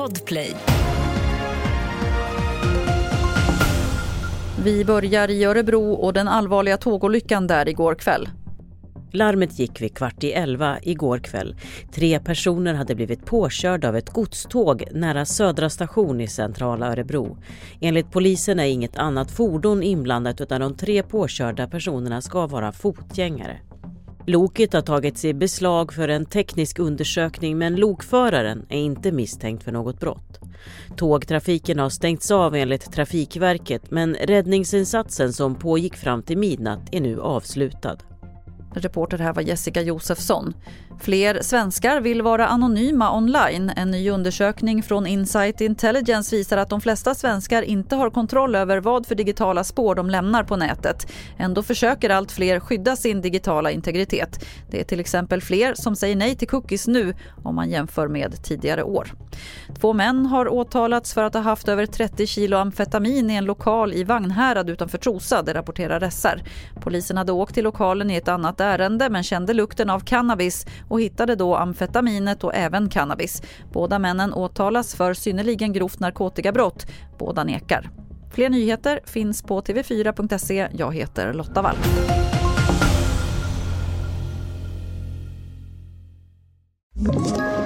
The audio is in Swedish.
Podplay. Vi börjar i Örebro och den allvarliga tågolyckan där igår kväll. Larmet gick vid kvart i elva igår kväll. Tre personer hade blivit påkörda av ett godståg nära Södra station i centrala Örebro. Enligt polisen är inget annat fordon inblandat utan de tre påkörda personerna ska vara fotgängare. Loket har tagits i beslag för en teknisk undersökning men lokföraren är inte misstänkt för något brott. Tågtrafiken har stängts av enligt Trafikverket men räddningsinsatsen som pågick fram till midnatt är nu avslutad. Reporter här var Jessica Josefsson. Fler svenskar vill vara anonyma online. En ny undersökning från Insight Intelligence visar att de flesta svenskar inte har kontroll över vad för digitala spår de lämnar på nätet. Ändå försöker allt fler skydda sin digitala integritet. Det är till exempel fler som säger nej till cookies nu om man jämför med tidigare år. Två män har åtalats för att ha haft över 30 kilo amfetamin i en lokal i Vagnhärad utanför Trosa, det rapporterar SR. Polisen hade åkt till lokalen i ett annat ärende men kände lukten av cannabis och hittade då amfetaminet och även cannabis. Båda männen åtalas för synnerligen grovt narkotikabrott. Båda nekar. Fler nyheter finns på tv4.se. Jag heter Lotta Wall.